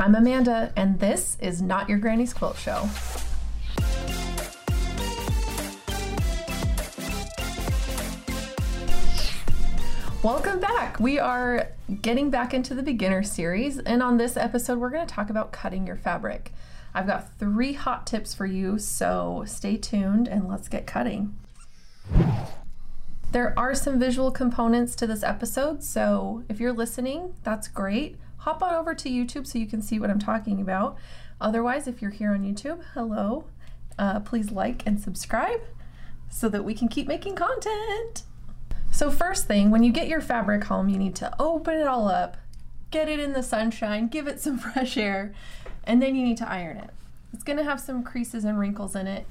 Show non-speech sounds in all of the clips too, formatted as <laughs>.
I'm Amanda, and this is Not Your Granny's Quilt Show. Welcome back. We are getting back into the beginner series, and on this episode, we're going to talk about cutting your fabric. I've got three hot tips for you, so stay tuned and let's get cutting. There are some visual components to this episode, so if you're listening, that's great. Hop on over to YouTube so you can see what I'm talking about. Otherwise, if you're here on YouTube, hello. Uh, please like and subscribe so that we can keep making content. So first thing, when you get your fabric home, you need to open it all up, get it in the sunshine, give it some <laughs> fresh air, and then you need to iron it. It's gonna have some creases and wrinkles in it,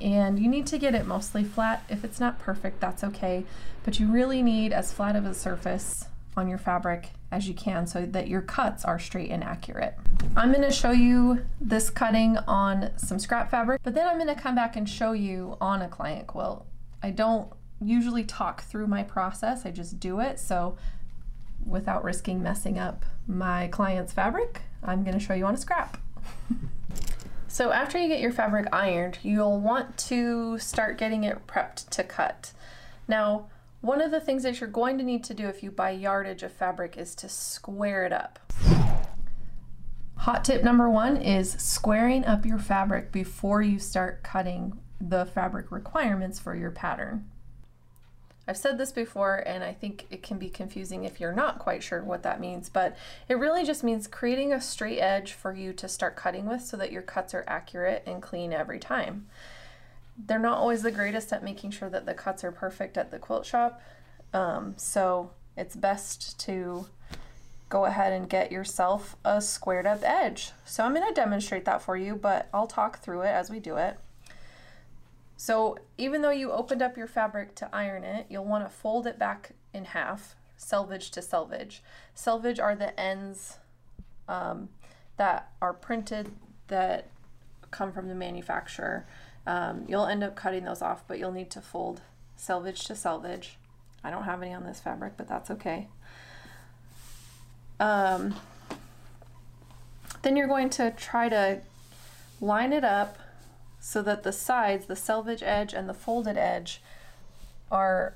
and you need to get it mostly flat. If it's not perfect, that's okay, but you really need as flat of a surface on your fabric as you can so that your cuts are straight and accurate. I'm gonna show you this cutting on some scrap fabric, but then I'm gonna come back and show you on a client quilt. I don't usually talk through my process, I just do it. So without risking messing up my client's fabric, I'm gonna show you on a scrap. <laughs> so after you get your fabric ironed, you'll want to start getting it prepped to cut. Now, one of the things that you're going to need to do if you buy yardage of fabric is to square it up. Hot tip number one is squaring up your fabric before you start cutting the fabric requirements for your pattern. I've said this before, and I think it can be confusing if you're not quite sure what that means, but it really just means creating a straight edge for you to start cutting with so that your cuts are accurate and clean every time. They're not always the greatest at making sure that the cuts are perfect at the quilt shop, um, so it's best to go ahead and get yourself a squared up edge. So I'm going to demonstrate that for you, but I'll talk through it as we do it. So even though you opened up your fabric to iron it, you'll want to fold it back in half, selvage to selvage. Selvage are the ends um, that are printed that come from the manufacturer. Um, you'll end up cutting those off, but you'll need to fold selvage to selvage. I don't have any on this fabric, but that's okay. Um, then you're going to try to line it up so that the sides, the selvage edge and the folded edge, are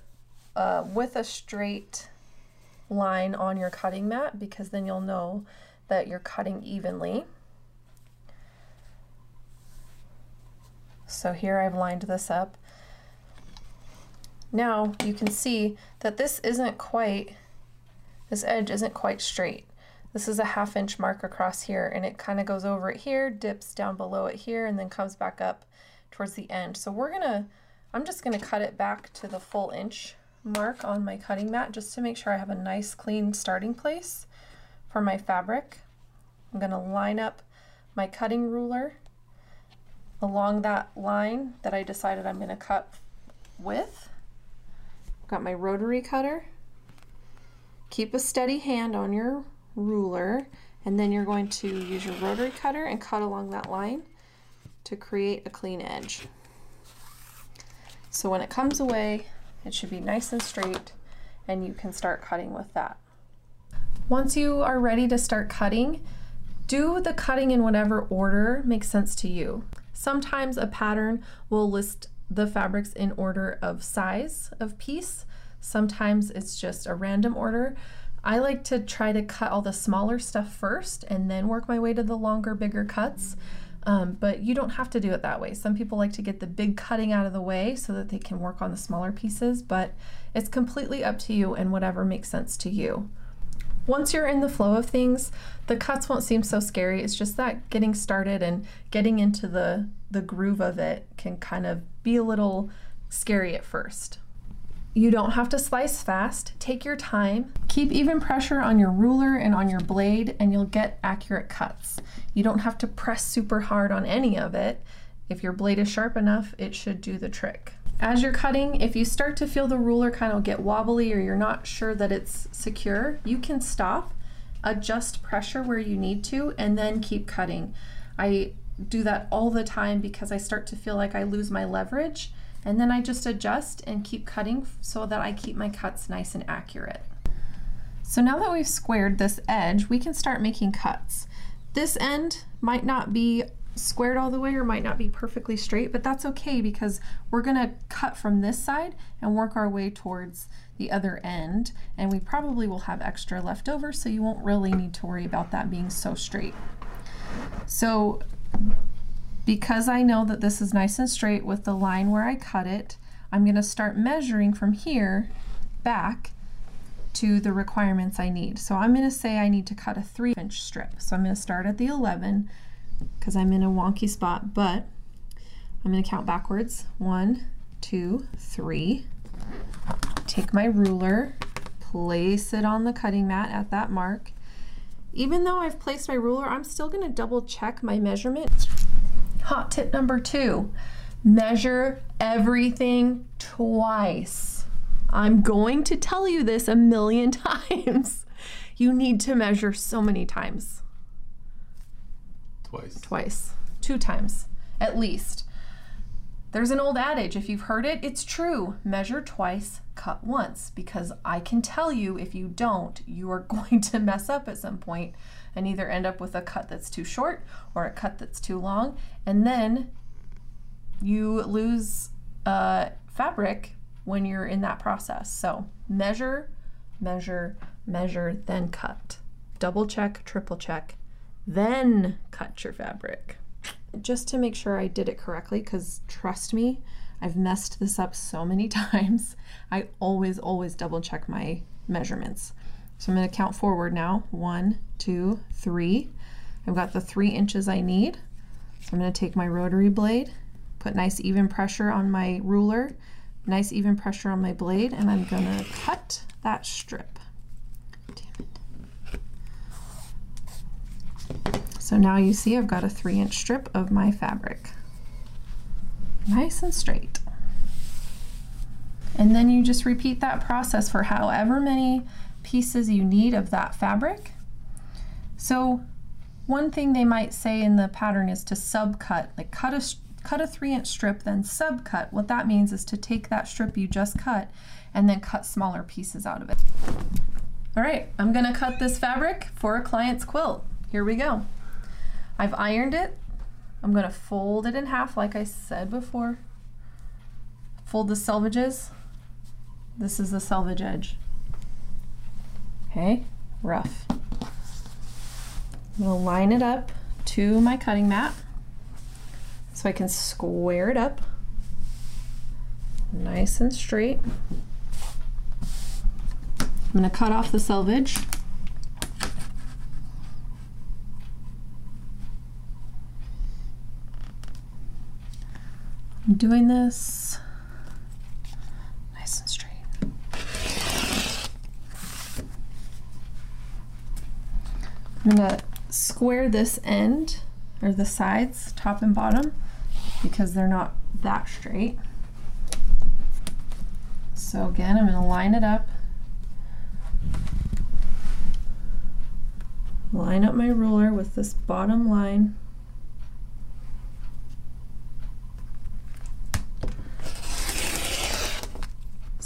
uh, with a straight line on your cutting mat because then you'll know that you're cutting evenly. So here I've lined this up. Now you can see that this isn't quite, this edge isn't quite straight. This is a half inch mark across here and it kind of goes over it here, dips down below it here, and then comes back up towards the end. So we're gonna, I'm just gonna cut it back to the full inch mark on my cutting mat just to make sure I have a nice clean starting place for my fabric. I'm gonna line up my cutting ruler along that line that I decided I'm gonna cut with. Got my rotary cutter. Keep a steady hand on your ruler and then you're going to use your rotary cutter and cut along that line to create a clean edge. So when it comes away, it should be nice and straight and you can start cutting with that. Once you are ready to start cutting, do the cutting in whatever order makes sense to you. Sometimes a pattern will list the fabrics in order of size of piece. Sometimes it's just a random order. I like to try to cut all the smaller stuff first and then work my way to the longer, bigger cuts. Um, but you don't have to do it that way. Some people like to get the big cutting out of the way so that they can work on the smaller pieces, but it's completely up to you and whatever makes sense to you. Once you're in the flow of things, the cuts won't seem so scary. It's just that getting started and getting into the, the groove of it can kind of be a little scary at first. You don't have to slice fast. Take your time. Keep even pressure on your ruler and on your blade and you'll get accurate cuts. You don't have to press super hard on any of it. If your blade is sharp enough, it should do the trick. As you're cutting, if you start to feel the ruler kind of get wobbly or you're not sure that it's secure, you can stop, adjust pressure where you need to, and then keep cutting. I do that all the time because I start to feel like I lose my leverage and then I just adjust and keep cutting so that I keep my cuts nice and accurate. So now that we've squared this edge, we can start making cuts. this end might not be squared all the way or might not be perfectly straight, but that's okay because we're gonna cut from this side and work our way towards the other end. And we probably will have extra left over, so you won't really need to worry about that being so straight. So because I know that this is nice and straight with the line where I cut it, I'm gonna start measuring from here back to the requirements I need. So I'm gonna say I need to cut a three inch strip. So I'm gonna start at the 11 because I'm in a wonky spot, but I'm gonna count backwards. One, two, three. Take my ruler, place it on the cutting mat at that mark. Even though I've placed my ruler, I'm still gonna double check my measurement. Hot tip number two, measure everything twice. I'm going to tell you this a million <laughs> times. You need to measure so many times. Twice. Twice. Two times, at least. There's an old adage, if you've heard it, it's true. Measure twice, cut once, because I can tell you if you don't, you are <laughs> going to mess up at some point and either end up with a cut that's too short or a cut that's too long, and then you lose uh, fabric when you're in that process. So measure, measure, measure, then cut. Double check, triple check, then cut your fabric. Just to make sure I did it correctly, because trust me, I've messed this up so many <laughs> times. I always, always double check my measurements. So I'm going to count forward now. One, two, three. I've got the three inches I need. So I'm going to take my rotary blade, put nice even pressure on my ruler, nice even pressure on my blade, and I'm going to cut that strip. So now you see I've got a three inch strip of my fabric. Nice and straight. And then you just repeat that process for however many pieces you need of that fabric. So one thing they might say in the pattern is to subcut, like cut a, cut a three inch strip, then subcut. What that means is to take that strip you just cut and then cut smaller pieces out of it. All right, I'm gonna cut this fabric for a client's quilt. Here we go. I've ironed it. I'm gonna fold it in half like I said before. Fold the selvages. This is the selvage edge. Okay, rough. I'm gonna line it up to my cutting mat so I can square it up nice and straight. I'm gonna cut off the selvage. Doing this nice and straight. I'm gonna square this end or the sides, top and bottom, because they're not that straight. So again, I'm gonna line it up. Line up my ruler with this bottom line.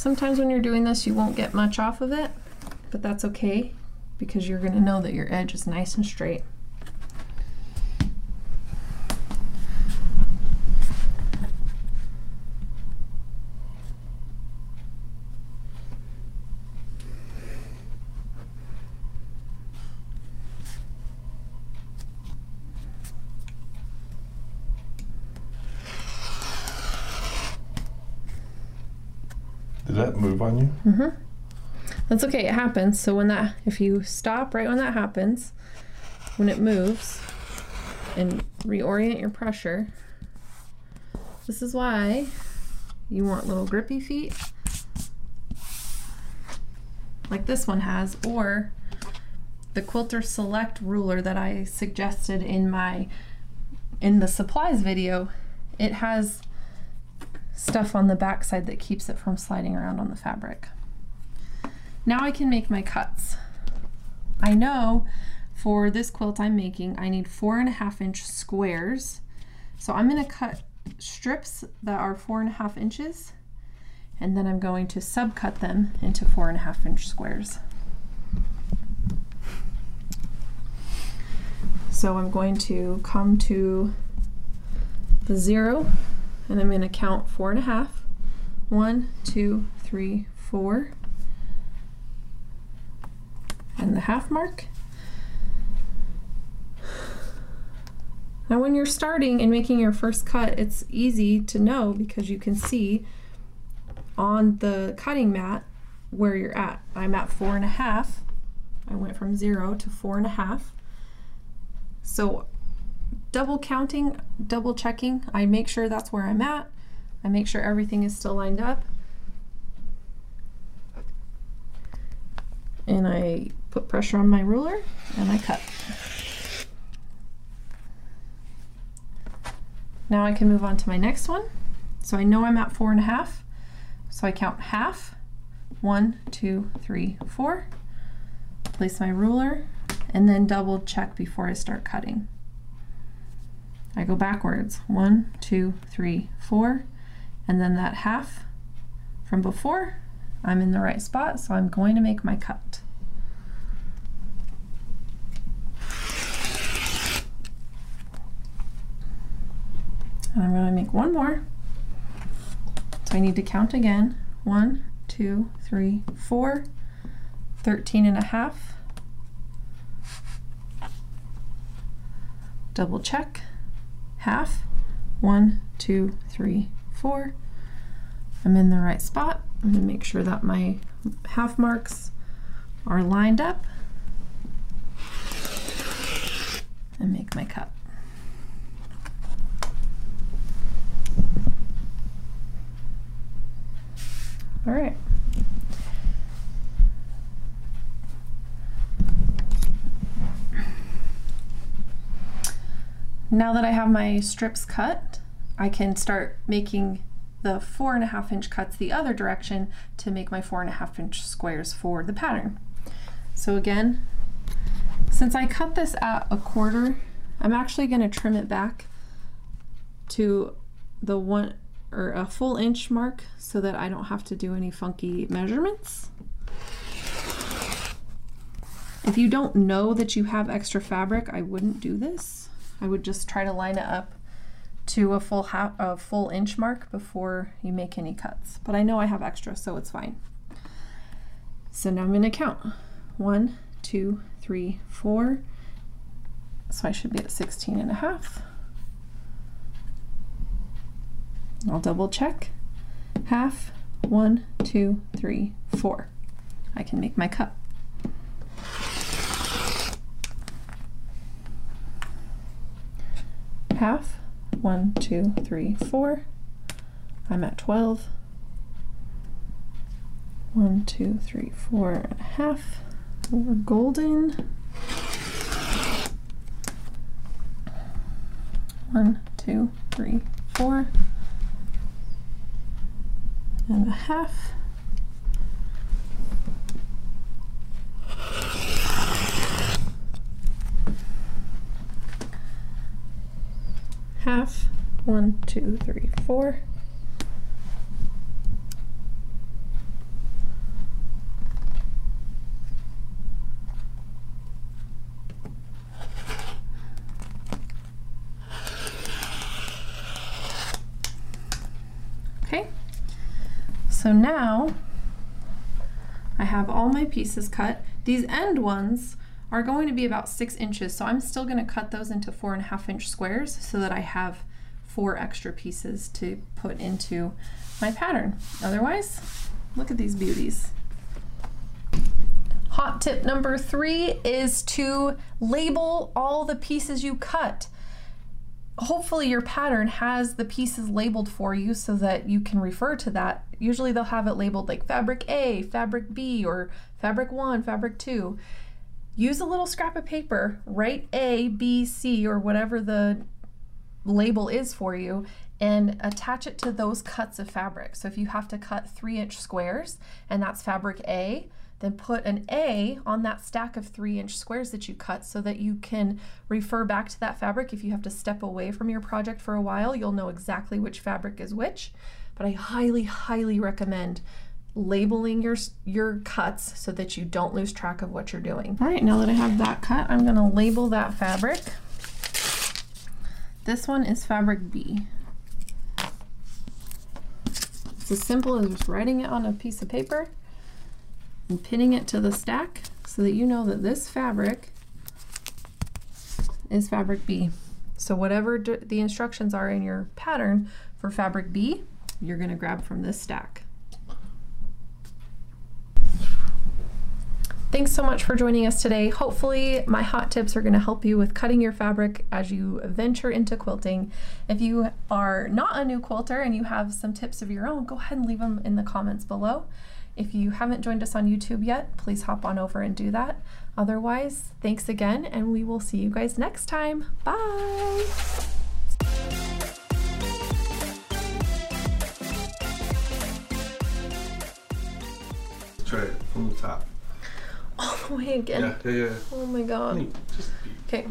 Sometimes when you're doing this, you won't get much off of it, but that's okay because you're gonna know that your edge is nice and straight. Did that move on you? Mm-hmm. That's okay, it happens. So when that, if you stop right when that happens, when it moves, and reorient your pressure, this is why you want little grippy feet, like this one has, or the Quilter Select ruler that I suggested in my, in the supplies video, it has stuff on the back side that keeps it from sliding around on the fabric. Now I can make my cuts. I know for this quilt I'm making, I need four and a half inch squares. So I'm gonna cut strips that are four and a half inches, and then I'm going to subcut them into four and a half inch squares. So I'm going to come to the zero and I'm going to count four and a half. One, two, three, four. And the half mark. Now when you're starting and making your first cut, it's easy to know because you can see on the cutting mat where you're at. I'm at four and a half. I went from zero to four and a half. So double counting, double checking, I make sure that's where I'm at. I make sure everything is still lined up. And I put pressure on my ruler and I cut. Now I can move on to my next one. So I know I'm at four and a half. So I count half, one, two, three, four. Place my ruler and then double check before I start cutting. I go backwards, one, two, three, four, and then that half from before, I'm in the right spot, so I'm going to make my cut. And I'm going to make one more. So I need to count again. One, two, three, four. 13 and a half. Double check. Half. One, two, three, four. I'm in the right spot. I'm to make sure that my half marks are lined up and make my cut. All right. Now that I have my strips cut, I can start making the four and a half inch cuts the other direction to make my four and a half inch squares for the pattern. So again, since I cut this at a quarter, I'm actually going to trim it back to the one or a full inch mark so that I don't have to do any funky measurements. If you don't know that you have extra fabric, I wouldn't do this. I would just try to line it up to a full half, a full inch mark before you make any cuts. But I know I have extra, so it's fine. So now I'm going to count. One, two, three, four. So I should be at 16 and a half. I'll double check. Half, one, two, three, four. I can make my cut. Half, one, two, three, four. I'm at 12. One, two, three, four and a half. We're golden. One, two, three, four and a half. Half, one, two, three, four. Okay, so now I have all my pieces cut. These end ones are going to be about six inches, so I'm still gonna cut those into four and a half inch squares so that I have four extra pieces to put into my pattern. Otherwise, look at these beauties. Hot tip number three is to label all the pieces you cut hopefully your pattern has the pieces labeled for you so that you can refer to that. Usually they'll have it labeled like fabric A, fabric B, or fabric 1, fabric 2. Use a little scrap of paper, write A, B, C, or whatever the label is for you, and attach it to those cuts of fabric. So if you have to cut 3 inch squares, and that's fabric A, then put an A on that stack of three inch squares that you cut so that you can refer back to that fabric. If you have to step away from your project for a while, you'll know exactly which fabric is which. But I highly, highly recommend labeling your your cuts so that you don't lose track of what you're doing. All right, now that I have that cut, I'm gonna label that fabric. This one is fabric B. It's as simple as just writing it on a piece of paper and pinning it to the stack so that you know that this fabric is fabric B. So whatever the instructions are in your pattern for fabric B, you're going to grab from this stack. Thanks so much for joining us today. Hopefully my hot tips are going to help you with cutting your fabric as you venture into quilting. If you are not a new quilter and you have some tips of your own, go ahead and leave them in the comments below. If you haven't joined us on YouTube yet, please hop on over and do that. Otherwise, thanks again, and we will see you guys next time. Bye! From the top. All the way again. Yeah, yeah, yeah. Oh my god. Okay.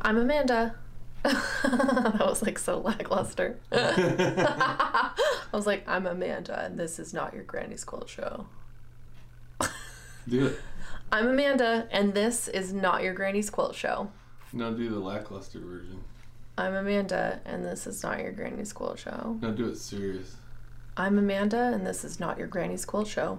I'm Amanda. <laughs> that was like so lackluster. <laughs> I was like, I'm Amanda, and this is not your Granny's Quilt Show. Do it. <laughs> I'm Amanda, and this is not your Granny's Quilt Show. No, do the lackluster version. I'm Amanda, and this is not your Granny's Quilt Show. No, do it serious. I'm Amanda, and this is not your Granny's Quilt Show.